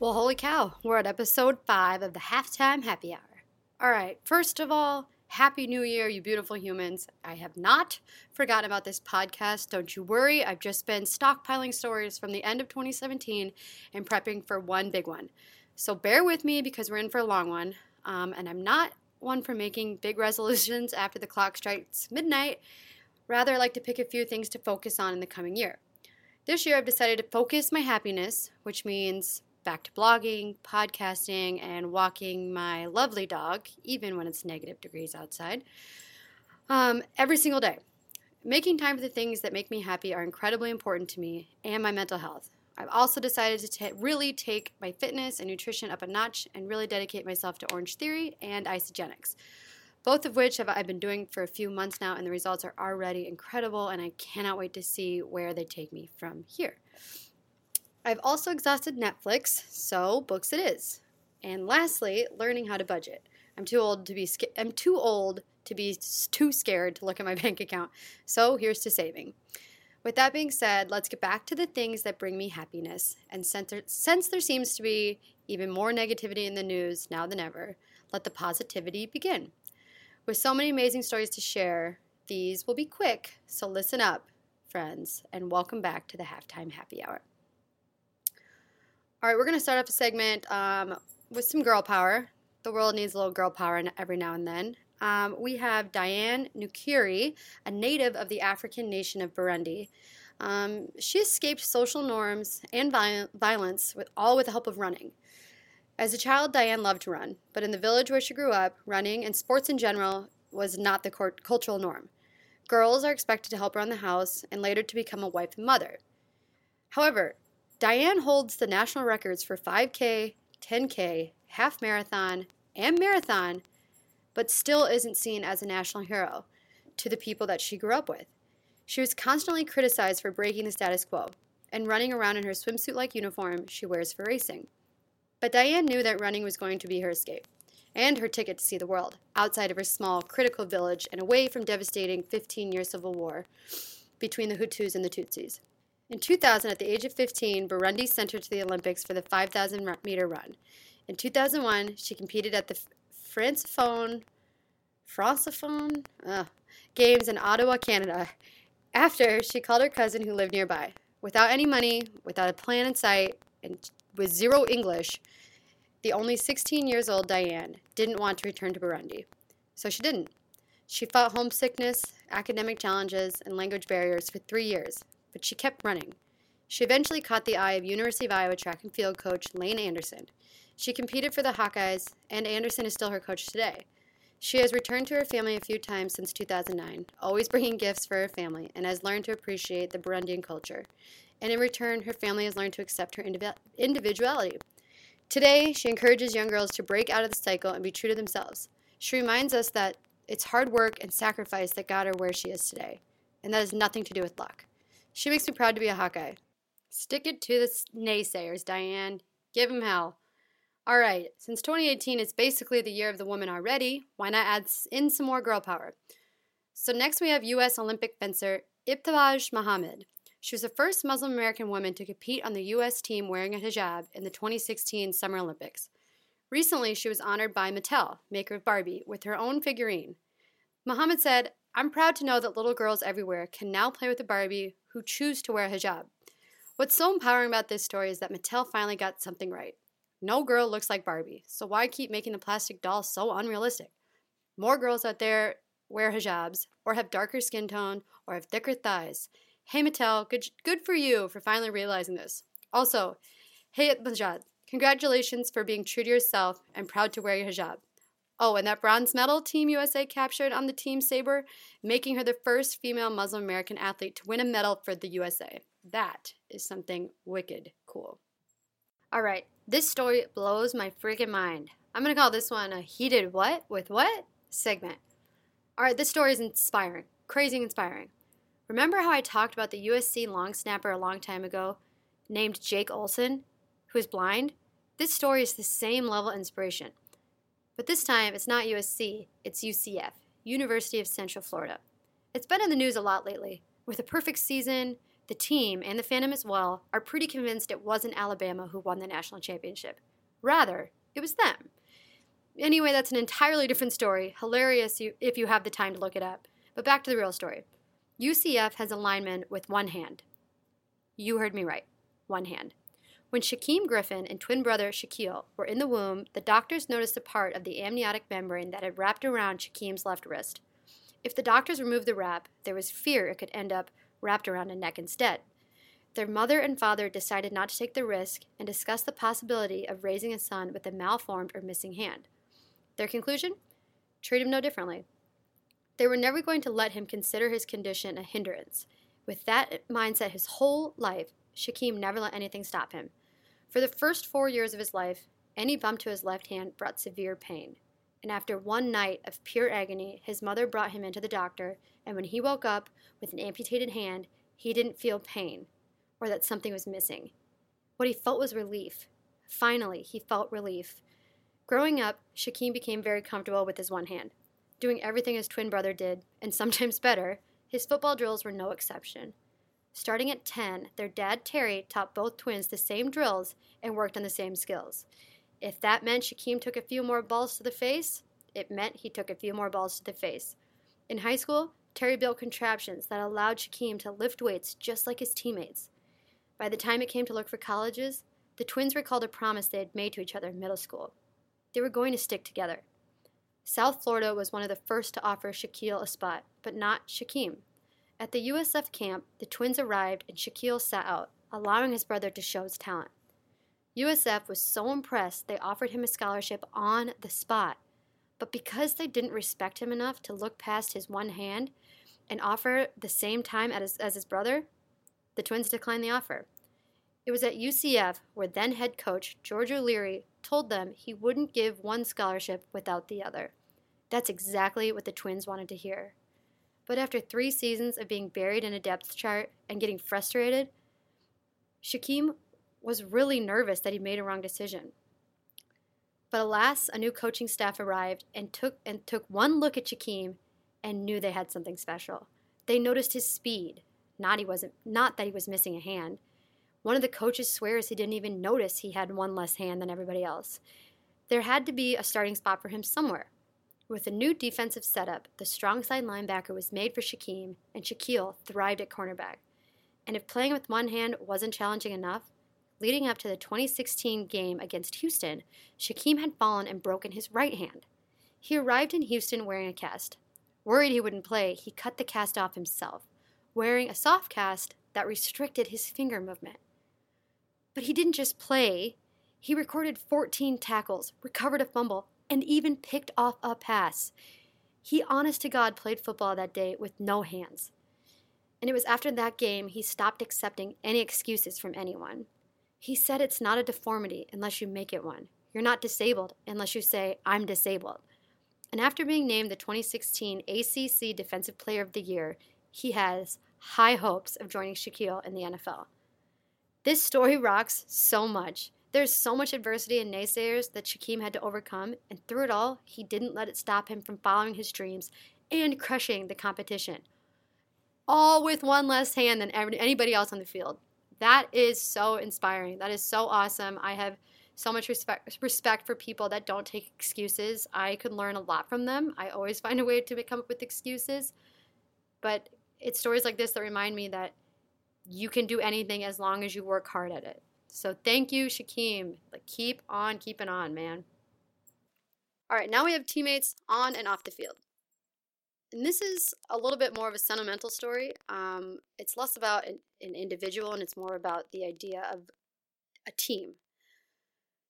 Well, holy cow, we're at episode five of the halftime happy hour. All right, first of all, Happy New Year, you beautiful humans. I have not forgotten about this podcast. Don't you worry, I've just been stockpiling stories from the end of 2017 and prepping for one big one. So bear with me because we're in for a long one. Um, and I'm not one for making big resolutions after the clock strikes midnight. Rather, I like to pick a few things to focus on in the coming year. This year, I've decided to focus my happiness, which means back to blogging, podcasting, and walking my lovely dog, even when it's negative degrees outside, um, every single day. Making time for the things that make me happy are incredibly important to me and my mental health. I've also decided to t- really take my fitness and nutrition up a notch and really dedicate myself to Orange Theory and Isagenix, both of which have, I've been doing for a few months now, and the results are already incredible, and I cannot wait to see where they take me from here. I've also exhausted Netflix, so books it is. And lastly, learning how to budget. I'm too old to be sca- I'm too old to be too scared to look at my bank account. So here's to saving. With that being said, let's get back to the things that bring me happiness. And since there, since there seems to be even more negativity in the news now than ever, let the positivity begin. With so many amazing stories to share, these will be quick, so listen up, friends, and welcome back to the halftime happy hour. All right, we're going to start off a segment um, with some girl power. The world needs a little girl power every now and then. Um, we have Diane Nukuri, a native of the African nation of Burundi. Um, she escaped social norms and violence with all with the help of running. As a child, Diane loved to run, but in the village where she grew up, running and sports in general was not the cultural norm. Girls are expected to help around the house and later to become a wife and mother. However, Diane holds the national records for 5K, 10K, half marathon, and marathon, but still isn't seen as a national hero to the people that she grew up with. She was constantly criticized for breaking the status quo and running around in her swimsuit like uniform she wears for racing. But Diane knew that running was going to be her escape and her ticket to see the world outside of her small, critical village and away from devastating 15 year civil war between the Hutus and the Tutsis. In 2000, at the age of 15, Burundi sent her to the Olympics for the 5,000 meter run. In 2001, she competed at the Francophone, Francophone uh, Games in Ottawa, Canada. After, she called her cousin who lived nearby. Without any money, without a plan in sight, and with zero English, the only 16 years old Diane didn't want to return to Burundi. So she didn't. She fought homesickness, academic challenges, and language barriers for three years but she kept running. She eventually caught the eye of University of Iowa track and field coach Layne Anderson. She competed for the Hawkeyes, and Anderson is still her coach today. She has returned to her family a few times since 2009, always bringing gifts for her family, and has learned to appreciate the Burundian culture. And in return, her family has learned to accept her individuality. Today, she encourages young girls to break out of the cycle and be true to themselves. She reminds us that it's hard work and sacrifice that got her where she is today, and that has nothing to do with luck. She makes me proud to be a Hawkeye. Stick it to the naysayers, Diane. Give them hell. All right, since 2018 is basically the year of the woman already, why not add in some more girl power? So next we have U.S. Olympic fencer Ibtihaj Muhammad. She was the first Muslim American woman to compete on the U.S. team wearing a hijab in the 2016 Summer Olympics. Recently, she was honored by Mattel, maker of Barbie, with her own figurine. Muhammad said, I'm proud to know that little girls everywhere can now play with a Barbie who choose to wear a hijab. What's so empowering about this story is that Mattel finally got something right. No girl looks like Barbie, so why keep making the plastic doll so unrealistic? More girls out there wear hijabs, or have darker skin tone, or have thicker thighs. Hey Mattel, good, good for you for finally realizing this. Also, hey Majad, congratulations for being true to yourself and proud to wear your hijab. Oh, and that bronze medal Team USA captured on the Team Saber, making her the first female Muslim American athlete to win a medal for the USA. That is something wicked cool. All right, this story blows my freaking mind. I'm gonna call this one a he did what with what segment. All right, this story is inspiring, crazy inspiring. Remember how I talked about the USC long snapper a long time ago, named Jake Olson, who is blind? This story is the same level of inspiration. But this time, it's not USC, it's UCF, University of Central Florida. It's been in the news a lot lately, with a perfect season, the team, and the fandom as well, are pretty convinced it wasn't Alabama who won the national championship. Rather, it was them. Anyway, that's an entirely different story. Hilarious if you have the time to look it up. But back to the real story. UCF has a lineman with one hand. You heard me right. One hand. When Shaquem Griffin and twin brother Shaquille were in the womb, the doctors noticed a part of the amniotic membrane that had wrapped around Shaquem's left wrist. If the doctors removed the wrap, there was fear it could end up wrapped around a neck instead. Their mother and father decided not to take the risk and discussed the possibility of raising a son with a malformed or missing hand. Their conclusion? Treat him no differently. They were never going to let him consider his condition a hindrance. With that mindset his whole life, Shaquem never let anything stop him. For the first four years of his life, any bump to his left hand brought severe pain. And after one night of pure agony, his mother brought him into the doctor, and when he woke up with an amputated hand, he didn't feel pain or that something was missing. What he felt was relief. Finally, he felt relief. Growing up, Shaquem became very comfortable with his one hand, doing everything his twin brother did, and sometimes better. His football drills were no exception. Starting at 10, their dad Terry taught both twins the same drills and worked on the same skills. If that meant Shaquem took a few more balls to the face, it meant he took a few more balls to the face. In high school, Terry built contraptions that allowed Shaquem to lift weights just like his teammates. By the time it came to look for colleges, the twins recalled a promise they had made to each other in middle school. They were going to stick together. South Florida was one of the first to offer Shaquille a spot, but not Shaquem. At the USF camp, the twins arrived and Shaquille sat out, allowing his brother to show his talent. USF was so impressed they offered him a scholarship on the spot. But because they didn't respect him enough to look past his one hand and offer the same time as, as his brother, the twins declined the offer. It was at UCF where then head coach George O'Leary told them he wouldn't give one scholarship without the other. That's exactly what the twins wanted to hear. But after three seasons of being buried in a depth chart and getting frustrated, Shaquem was really nervous that he made a wrong decision. But alas, a new coaching staff arrived and took and took one look at Shaquem and knew they had something special. They noticed his speed, not he wasn't not that he was missing a hand. One of the coaches swears he didn't even notice he had one less hand than everybody else. There had to be a starting spot for him somewhere. With a new defensive setup, the strong side linebacker was made for Shaquem, and Shaquille thrived at cornerback. And if playing with one hand wasn't challenging enough, leading up to the 2016 game against Houston, Shaquem had fallen and broken his right hand. He arrived in Houston wearing a cast. Worried he wouldn't play, he cut the cast off himself, wearing a soft cast that restricted his finger movement. But he didn't just play, he recorded 14 tackles, recovered a fumble, and even picked off a pass. He, honest to God, played football that day with no hands. And it was after that game he stopped accepting any excuses from anyone. He said it's not a deformity unless you make it one. You're not disabled unless you say, I'm disabled. And after being named the 2016 ACC Defensive Player of the Year, he has high hopes of joining Shaquille in the NFL. This story rocks so much. There's so much adversity and naysayers that Shaquem had to overcome, and through it all, he didn't let it stop him from following his dreams and crushing the competition. All with one less hand than anybody else on the field. That is so inspiring. That is so awesome. I have so much respect respect for people that don't take excuses. I could learn a lot from them. I always find a way to come up with excuses. But it's stories like this that remind me that you can do anything as long as you work hard at it. So thank you, Shaquem. Like keep on keeping on, man. All right, now we have teammates on and off the field. And this is a little bit more of a sentimental story. Um, it's less about an, an individual and it's more about the idea of a team.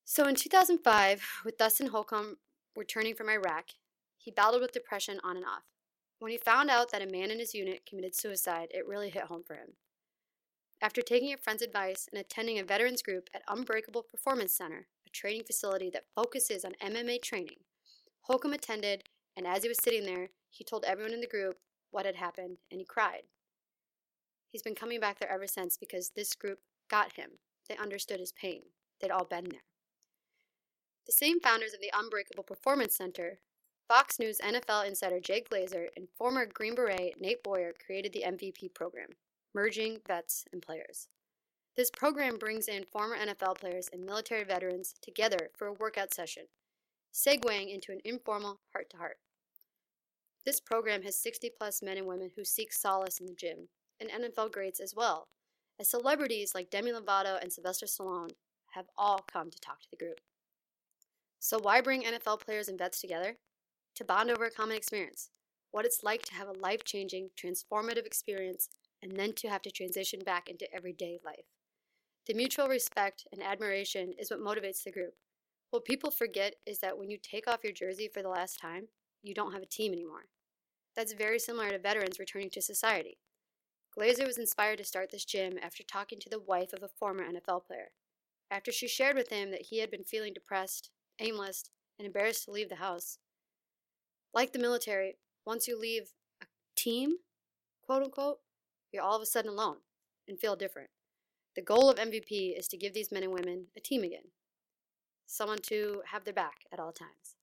So in 2005, with Dustin Holcomb returning from Iraq, he battled with depression on and off. When he found out that a man in his unit committed suicide, it really hit home for him. After taking a friend's advice and attending a veterans group at Unbreakable Performance Center, a training facility that focuses on MMA training, Holcomb attended, and as he was sitting there, he told everyone in the group what had happened and he cried. He's been coming back there ever since because this group got him. They understood his pain. They'd all been there. The same founders of the Unbreakable Performance Center, Fox News NFL insider Jay Glazer and former Green Beret Nate Boyer created the MVP program. Merging vets and players. This program brings in former NFL players and military veterans together for a workout session, segueing into an informal heart to heart. This program has 60 plus men and women who seek solace in the gym, and NFL greats as well, as celebrities like Demi Lovato and Sylvester Stallone have all come to talk to the group. So, why bring NFL players and vets together? To bond over a common experience, what it's like to have a life changing, transformative experience, and then to have to transition back into everyday life. The mutual respect and admiration is what motivates the group. What people forget is that when you take off your jersey for the last time, you don't have a team anymore. That's very similar to veterans returning to society. Glazer was inspired to start this gym after talking to the wife of a former NFL player. After she shared with him that he had been feeling depressed, aimless, and embarrassed to leave the house. Like the military, once you leave a team, quote unquote, you're all of a sudden alone and feel different. The goal of MVP is to give these men and women a team again, someone to have their back at all times.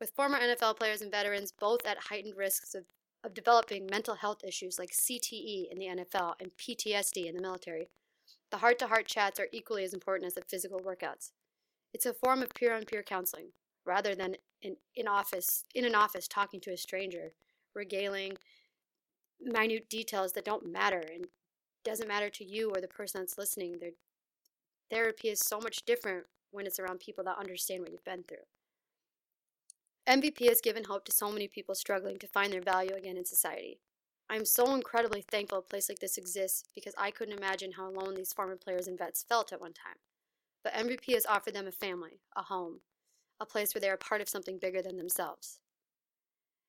With former NFL players and veterans both at heightened risks of of developing mental health issues like CTE in the NFL and PTSD in the military. The heart to heart chats are equally as important as the physical workouts. It's a form of peer on peer counseling rather than in, in office in an office talking to a stranger, regaling minute details that don't matter and doesn't matter to you or the person that's listening. Their therapy is so much different when it's around people that understand what you've been through. MVP has given hope to so many people struggling to find their value again in society. I am so incredibly thankful a place like this exists because I couldn't imagine how alone these former players and vets felt at one time. But MVP has offered them a family, a home, a place where they are part of something bigger than themselves.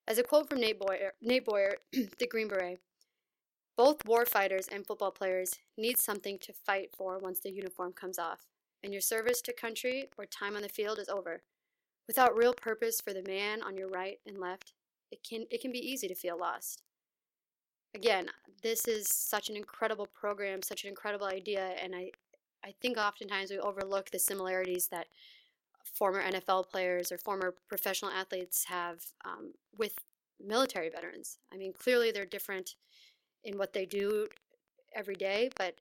As a quote from Nate Boyer, Nate Boyer the Green Beret, both war fighters and football players need something to fight for once the uniform comes off, and your service to country or time on the field is over. Without real purpose for the man on your right and left, it can, it can be easy to feel lost. Again, this is such an incredible program, such an incredible idea, and I, I think oftentimes we overlook the similarities that former NFL players or former professional athletes have um, with military veterans. I mean, clearly they're different in what they do every day, but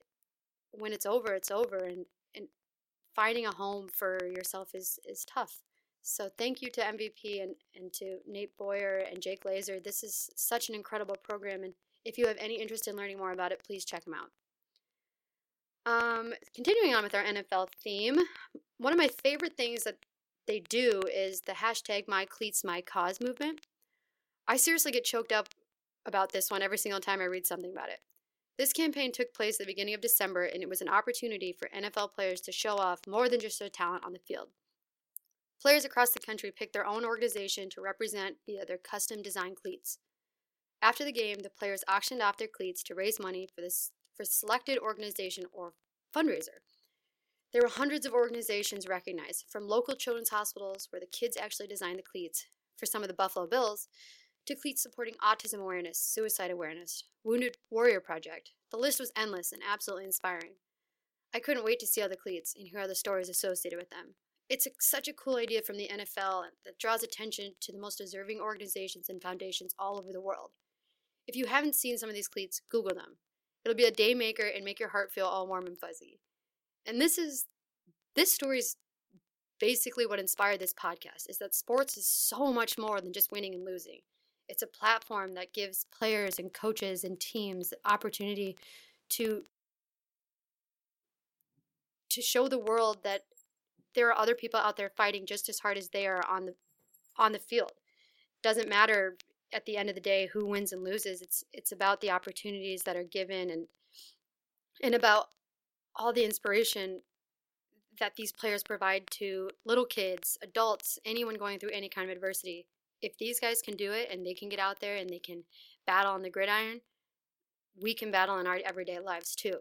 when it's over, it's over, and, and finding a home for yourself is, is tough. So thank you to MVP and, and to Nate Boyer and Jay Glazer. This is such an incredible program, and if you have any interest in learning more about it, please check them out. Um, continuing on with our NFL theme, one of my favorite things that they do is the hashtag My Cleats My Cause movement. I seriously get choked up about this one every single time I read something about it. This campaign took place at the beginning of December, and it was an opportunity for NFL players to show off more than just their talent on the field. Players across the country picked their own organization to represent via their custom designed cleats. After the game, the players auctioned off their cleats to raise money for this for selected organization or fundraiser. There were hundreds of organizations recognized, from local children's hospitals where the kids actually designed the cleats for some of the Buffalo Bills, to cleats supporting autism awareness, suicide awareness, Wounded Warrior Project. The list was endless and absolutely inspiring. I couldn't wait to see all the cleats and hear all the stories associated with them. It's a, such a cool idea from the NFL that draws attention to the most deserving organizations and foundations all over the world. If you haven't seen some of these cleats, Google them. It'll be a day maker and make your heart feel all warm and fuzzy. And this is this story is basically what inspired this podcast is that sports is so much more than just winning and losing. It's a platform that gives players and coaches and teams the opportunity to to show the world that there are other people out there fighting just as hard as they are on the on the field. Doesn't matter at the end of the day who wins and loses. It's it's about the opportunities that are given and and about all the inspiration that these players provide to little kids, adults, anyone going through any kind of adversity. If these guys can do it and they can get out there and they can battle on the gridiron, we can battle in our everyday lives too.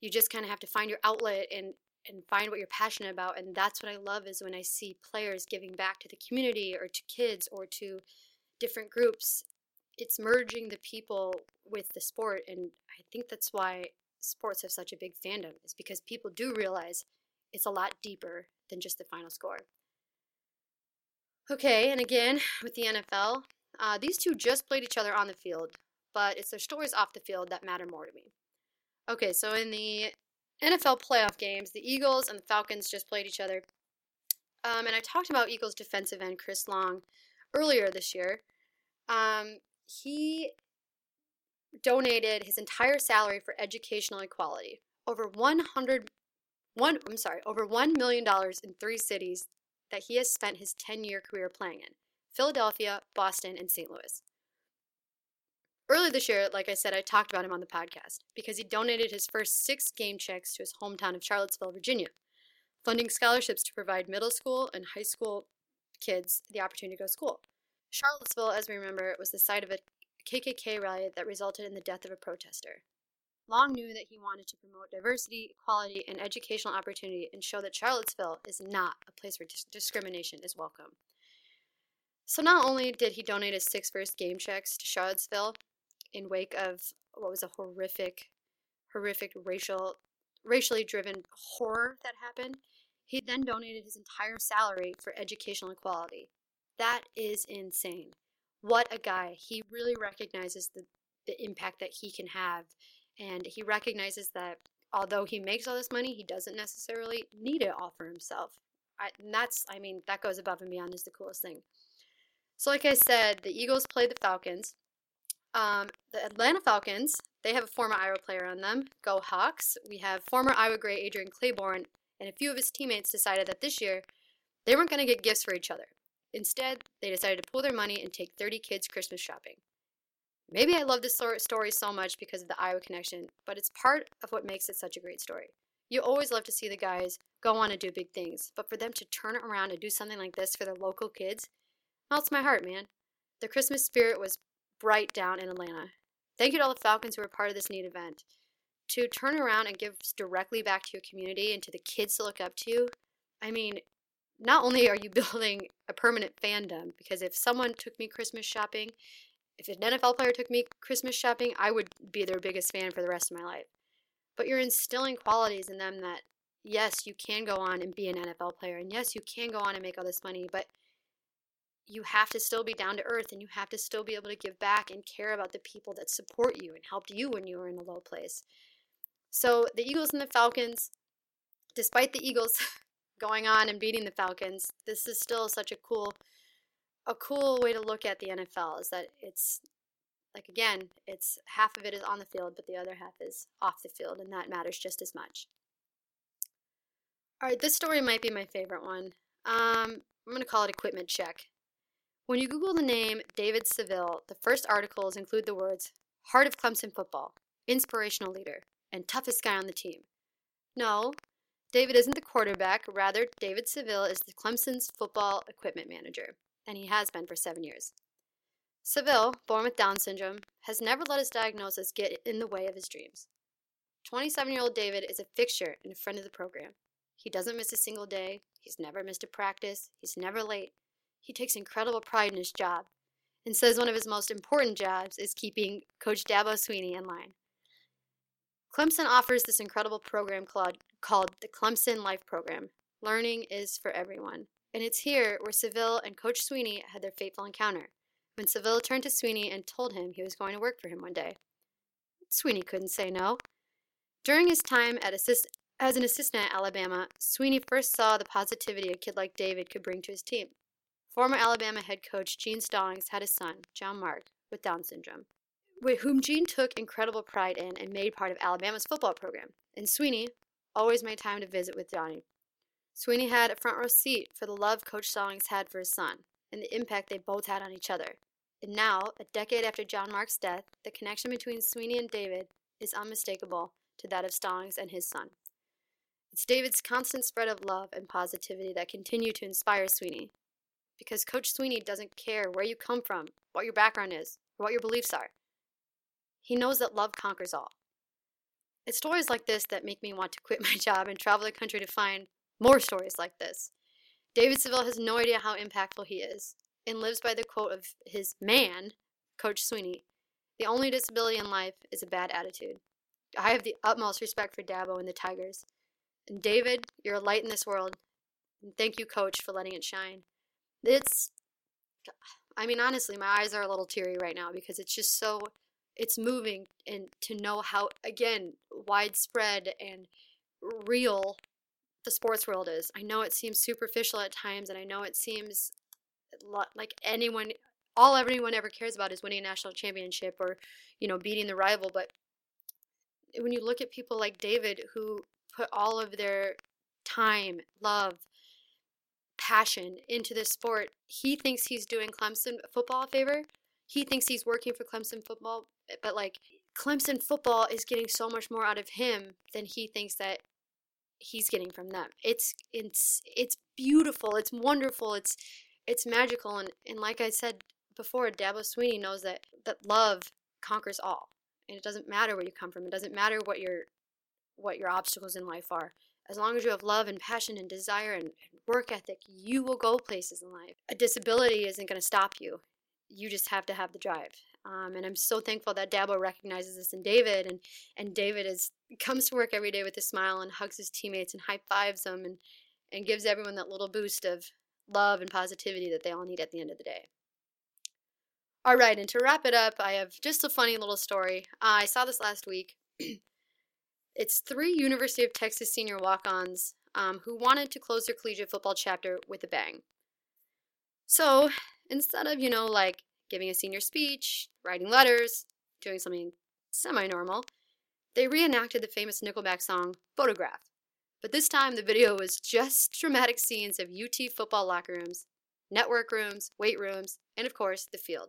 You just kind of have to find your outlet and and find what you're passionate about and that's what i love is when i see players giving back to the community or to kids or to different groups it's merging the people with the sport and i think that's why sports have such a big fandom is because people do realize it's a lot deeper than just the final score okay and again with the nfl uh, these two just played each other on the field but it's their stories off the field that matter more to me Okay, so in the NFL playoff games, the Eagles and the Falcons just played each other. Um, and I talked about Eagles defensive end Chris Long earlier this year. Um, he donated his entire salary for educational equality. Over 100 one I'm sorry, over 1 million dollars in three cities that he has spent his 10-year career playing in. Philadelphia, Boston, and St. Louis. Earlier this year, like I said, I talked about him on the podcast because he donated his first 6 game checks to his hometown of Charlottesville, Virginia, funding scholarships to provide middle school and high school kids the opportunity to go to school. Charlottesville, as we remember, was the site of a KKK rally that resulted in the death of a protester. Long knew that he wanted to promote diversity, equality, and educational opportunity and show that Charlottesville is not a place where dis- discrimination is welcome. So not only did he donate his six first game checks to Charlottesville in wake of what was a horrific, horrific racial, racially driven horror that happened, he then donated his entire salary for educational equality. That is insane. What a guy. He really recognizes the, the impact that he can have. And he recognizes that although he makes all this money, he doesn't necessarily need it all for himself. I, and that's, I mean, that goes above and beyond is the coolest thing. So, like I said, the Eagles played the Falcons. Um, the Atlanta Falcons, they have a former Iowa player on them. Go Hawks. We have former Iowa Gray Adrian Clayborn, and a few of his teammates decided that this year they weren't going to get gifts for each other. Instead, they decided to pool their money and take 30 kids Christmas shopping. Maybe I love this story so much because of the Iowa connection, but it's part of what makes it such a great story. You always love to see the guys go on and do big things, but for them to turn around and do something like this for their local kids melts my heart, man. The Christmas spirit was bright down in Atlanta. Thank you to all the Falcons who were part of this neat event. To turn around and give directly back to your community and to the kids to look up to I mean, not only are you building a permanent fandom, because if someone took me Christmas shopping, if an NFL player took me Christmas shopping, I would be their biggest fan for the rest of my life. But you're instilling qualities in them that, yes, you can go on and be an NFL player, and yes, you can go on and make all this money, but you have to still be down to earth and you have to still be able to give back and care about the people that support you and helped you when you were in a low place. So the Eagles and the Falcons, despite the Eagles going on and beating the Falcons, this is still such a cool a cool way to look at the NFL is that it's like again, it's half of it is on the field, but the other half is off the field, and that matters just as much. All right, this story might be my favorite one. Um, I'm going to call it equipment check. When you Google the name David Saville, the first articles include the words Heart of Clemson Football, Inspirational Leader, and Toughest Guy on the Team. No, David isn't the quarterback, rather, David Saville is the Clemson's football equipment manager, and he has been for seven years. Saville, born with Down syndrome, has never let his diagnosis get in the way of his dreams. 27 year old David is a fixture and a friend of the program. He doesn't miss a single day, he's never missed a practice, he's never late, he takes incredible pride in his job and says one of his most important jobs is keeping Coach Dabo Swinney in line. Clemson offers this incredible program called, called the Clemson Life Program. Learning is for everyone. And it's here where Saville and Coach Swinney had their fateful encounter, when Saville turned to Swinney and told him he was going to work for him one day. Swinney couldn't say no. During his time assist- as an assistant at Alabama, Swinney first saw the positivity a kid like David could bring to his team. Former Alabama head coach Gene Stallings had a son, John Mark, with Down syndrome, whom Gene took incredible pride in and made part of Alabama's football program. And Swinney always made time to visit with Johnny. Swinney had a front row seat for the love Coach Stallings had for his son and the impact they both had on each other. And now, a decade after John Mark's death, the connection between Swinney and David is unmistakable to that of Stallings and his son. It's David's constant spread of love and positivity that continue to inspire Swinney. because Coach Sweeney doesn't care where you come from, what your background is, or what your beliefs are. He knows that love conquers all. It's stories like this that make me want to quit my job and travel the country to find more stories like this. David Saville has no idea how impactful he is and lives by the quote of his man, Coach Swinney The only disability in life is a bad attitude. I have the utmost respect for Dabo and the Tigers. And David, you're a light in this world. And thank you, Coach, for letting it shine it's I mean honestly my eyes are a little teary right now because it's just so it's moving and to know how again widespread and real the sports world is. I know it seems superficial at times and I know it seems like anyone all everyone ever cares about is winning a national championship or you know beating the rival but when you look at people like David who put all of their time, love, passion into this sport, he thinks he's doing Clemson football a favor. He thinks he's working for Clemson football, eh, but like Clemson football is getting so much more out of him than he thinks that he's getting from them. It's it's it's beautiful, it's wonderful, it's it's magical and, and like I said before, Dabo Swinney knows that that love conquers all. And it doesn't matter where you come from. It doesn't matter what your what your obstacles in life are. As long as you have love and passion and desire and, and work ethic, you will go places in life. A disability isn't going to stop you. You just have to have the drive. Um, and I'm so thankful that Dabo recognizes this in David, and and David is comes to work every day with a smile and hugs his teammates and high fives them and and gives everyone that little boost of love and positivity that they all need at the end of the day. All right, and to wrap it up, I have just a funny little story. Uh, I saw this last week. It's three University of Texas senior walk ons um, who wanted to close their collegiate football chapter with a bang. So instead of, you know, like giving a senior speech, writing letters, doing something semi normal, they reenacted the famous Nickelback song Photograph. But this time the video was just dramatic scenes of UT football locker rooms, network rooms, weight rooms, and of course, the field.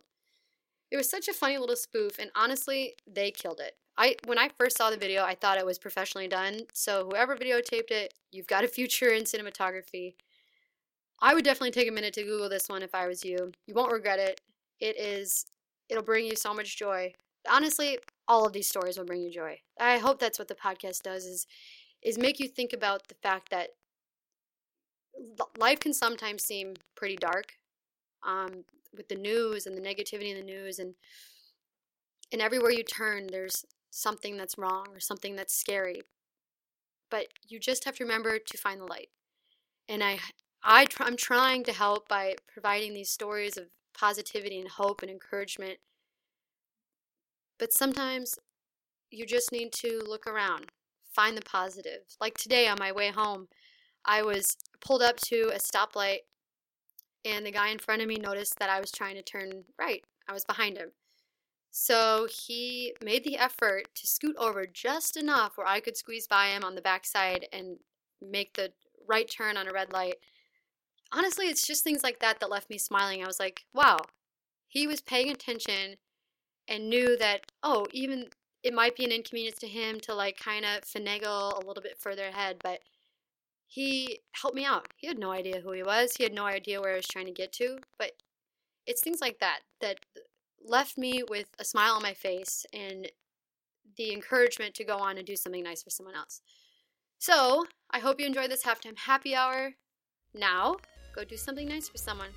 It was such a funny little spoof, and honestly, they killed it. I when I first saw the video, I thought it was professionally done. So whoever videotaped it, you've got a future in cinematography. I would definitely take a minute to Google this one if I was you. You won't regret it. It is it'll bring you so much joy. Honestly, all of these stories will bring you joy. I hope that's what the podcast does is is make you think about the fact that life can sometimes seem pretty dark um, with the news and the negativity in the news and and everywhere you turn there's something that's wrong or something that's scary. But you just have to remember to find the light. And I, I tr- I'm trying to help by providing these stories of positivity and hope and encouragement. But sometimes you just need to look around, find the positive. Like today on my way home, I was pulled up to a stoplight and the guy in front of me noticed that I was trying to turn right. I was behind him. So he made the effort to scoot over just enough where I could squeeze by him on the backside and make the right turn on a red light. Honestly, it's just things like that that left me smiling. I was like, wow, he was paying attention and knew that, oh, even it might be an inconvenience to him to like kind of finagle a little bit further ahead, but he helped me out. He had no idea who he was, he had no idea where I was trying to get to, but it's things like that that left me with a smile on my face and the encouragement to go on and do something nice for someone else. So, I hope you enjoyed this halftime happy hour. Now, go do something nice for someone.